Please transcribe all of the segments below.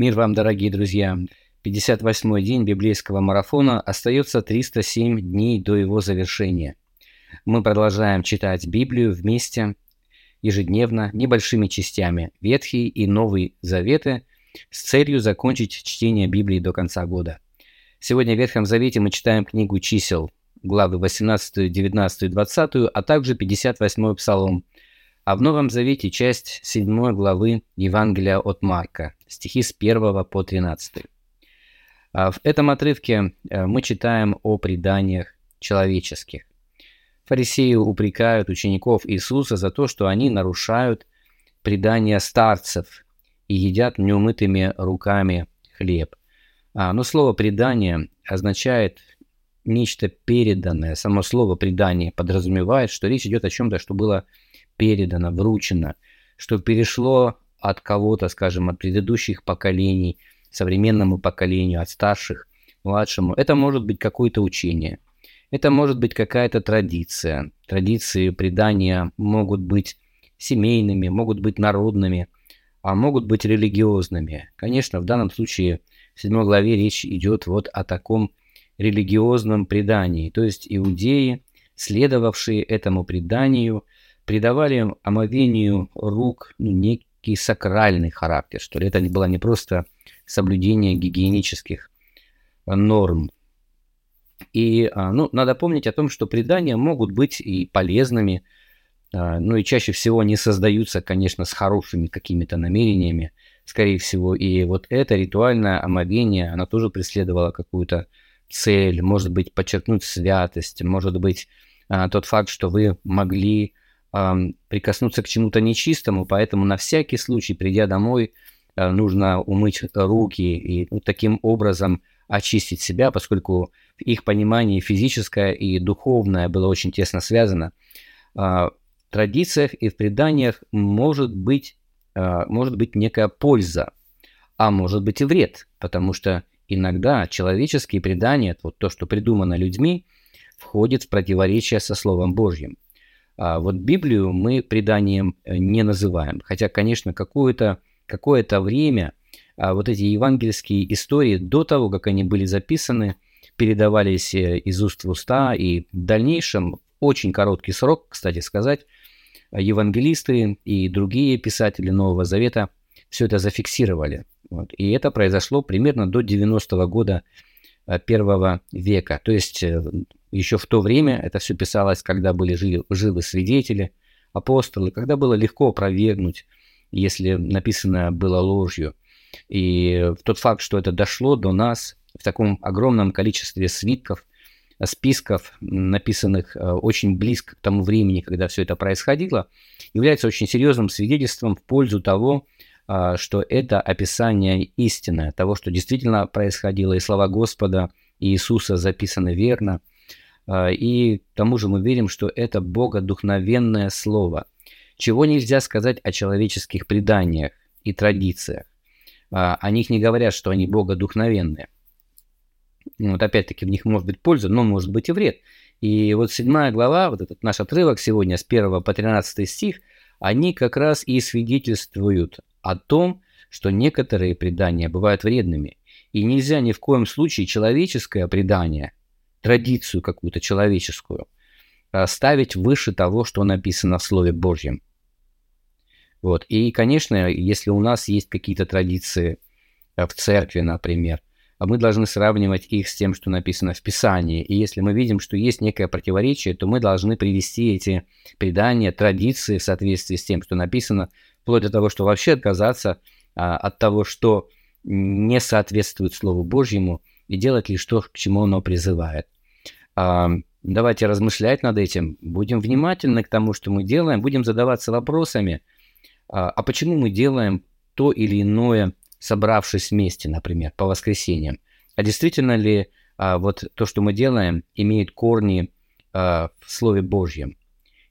Мир вам, дорогие друзья! 58-й день библейского марафона остается 307 дней до его завершения. Мы продолжаем читать Библию вместе, ежедневно, небольшими частями, Ветхий и Новый Заветы, с целью закончить чтение Библии до конца года. Сегодня в Ветхом Завете мы читаем книгу чисел, главы 18, 19 и 20, а также 58 Псалом, а в Новом Завете часть 7 главы Евангелия от Марка, стихи с 1 по 13. А в этом отрывке э, мы читаем о преданиях человеческих. Фарисеи упрекают учеников Иисуса за то, что они нарушают предания старцев и едят неумытыми руками хлеб. А, но слово «предание» означает нечто переданное. Само слово «предание» подразумевает, что речь идет о чем-то, что было передано, вручено, что перешло от кого-то, скажем, от предыдущих поколений, современному поколению, от старших, младшему. Это может быть какое-то учение, это может быть какая-то традиция. Традиции предания могут быть семейными, могут быть народными, а могут быть религиозными. Конечно, в данном случае в 7 главе речь идет вот о таком религиозном предании. То есть иудеи, следовавшие этому преданию, придавали омовению рук ну, некий сакральный характер, что ли. Это было не просто соблюдение гигиенических норм. И а, ну, надо помнить о том, что предания могут быть и полезными, а, ну и чаще всего не создаются, конечно, с хорошими какими-то намерениями, скорее всего. И вот это ритуальное омовение, оно тоже преследовало какую-то цель, может быть, подчеркнуть святость, может быть, а, тот факт, что вы могли прикоснуться к чему-то нечистому, поэтому на всякий случай, придя домой, э, нужно умыть руки и таким образом очистить себя, поскольку их понимании физическое и духовное было очень тесно связано. А, в традициях и в преданиях может быть, а, может быть некая польза, а может быть и вред, потому что иногда человеческие предания, вот то, что придумано людьми, входит в противоречие со Словом Божьим. А вот Библию мы преданием э, не называем. Хотя, конечно, какое-то какое время а вот эти евангельские истории до того, как они были записаны, передавались э, из уст в уста, и в дальнейшем, очень короткий срок, кстати сказать, евангелисты и другие писатели Нового Завета все это зафиксировали. Вот. И это произошло примерно до 90-го года первого века. То есть еще в то время это все писалось, когда были живы, живы свидетели, апостолы, когда было легко опровергнуть, если написанное было ложью. И тот факт, что это дошло до нас в таком огромном количестве свитков, списков, написанных э, очень близко к тому времени, когда все это происходило, является очень серьезным свидетельством в пользу того, что это описание истинное, того, что действительно происходило, и слова Господа и Иисуса записаны верно – а, и к тому же мы верим, что это богодухновенное слово, чего нельзя сказать о человеческих преданиях и традициях. А, о них не говорят, что они богодухновенные. Вот опять-таки в них может быть польза, но может быть и вред. И вот седьмая глава, вот этот наш отрывок сегодня с 1 по 13 стих, они как раз и свидетельствуют о том, что некоторые предания бывают вредными. И нельзя ни в коем случае человеческое предание – традицию какую-то человеческую, а, ставить выше того, что написано в Слове Божьем. Вот. И, конечно, если у нас есть какие-то традиции а, в церкви, например, а мы должны сравнивать их с тем, что написано в Писании. И если мы видим, что есть некое противоречие, то мы должны привести эти предания, традиции в соответствии с тем, что написано, вплоть до того, что вообще отказаться а, от того, что не соответствует Слову Божьему, и делать лишь то, к чему оно призывает. А, давайте размышлять над этим, будем внимательны к тому, что мы делаем, будем задаваться вопросами, а, а почему мы делаем то или иное, собравшись вместе, например, по воскресеньям. А действительно ли а, вот то, что мы делаем, имеет корни а, в Слове Божьем?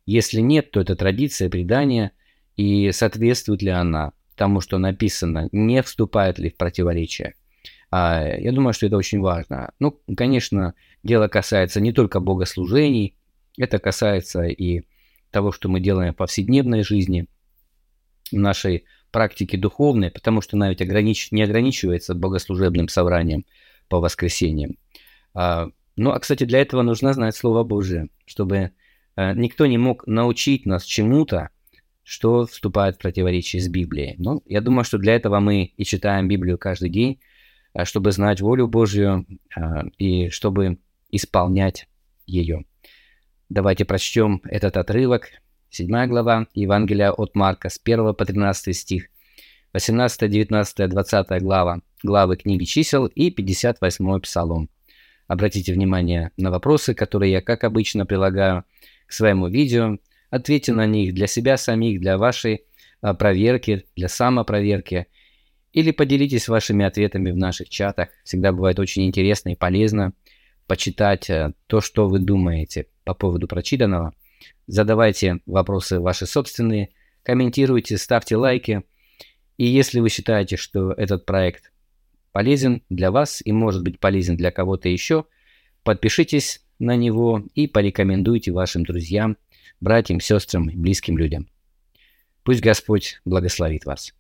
Если нет, то это традиция, предание, и соответствует ли она тому, что написано, не вступает ли в противоречие. А, я думаю, что это очень важно. Ну, конечно, дело касается не только богослужений, это касается и того, что мы делаем в повседневной жизни, в нашей практики духовные, потому что она ведь огранич... не ограничивается богослужебным собранием по воскресеньям. А, ну, а, кстати, для этого нужно знать Слово Божие, чтобы а, никто не мог научить нас чему-то, что вступает в противоречие с Библией. Ну, я думаю, что для этого мы и читаем Библию каждый день, а, чтобы знать волю Божью а, и чтобы исполнять ее. Давайте прочтем этот отрывок. 7 глава Евангелия от Марка с 1 по 13 стих, 18, 19, 20 глава, главы книги чисел и 58 псалом. Обратите внимание на вопросы, которые я, как обычно, прилагаю к своему видео. Ответьте на них для себя самих, для вашей а, проверки, для самопроверки – или поделитесь вашими ответами в наших чатах. Всегда бывает очень интересно и полезно почитать э, то, что вы думаете по поводу прочитанного. Задавайте вопросы ваши собственные, комментируйте, ставьте лайки. И если вы считаете, что этот проект полезен для вас и может быть полезен для кого-то еще, подпишитесь на него и порекомендуйте вашим друзьям, братьям, сестрам и близким людям. Пусть Господь благословит вас.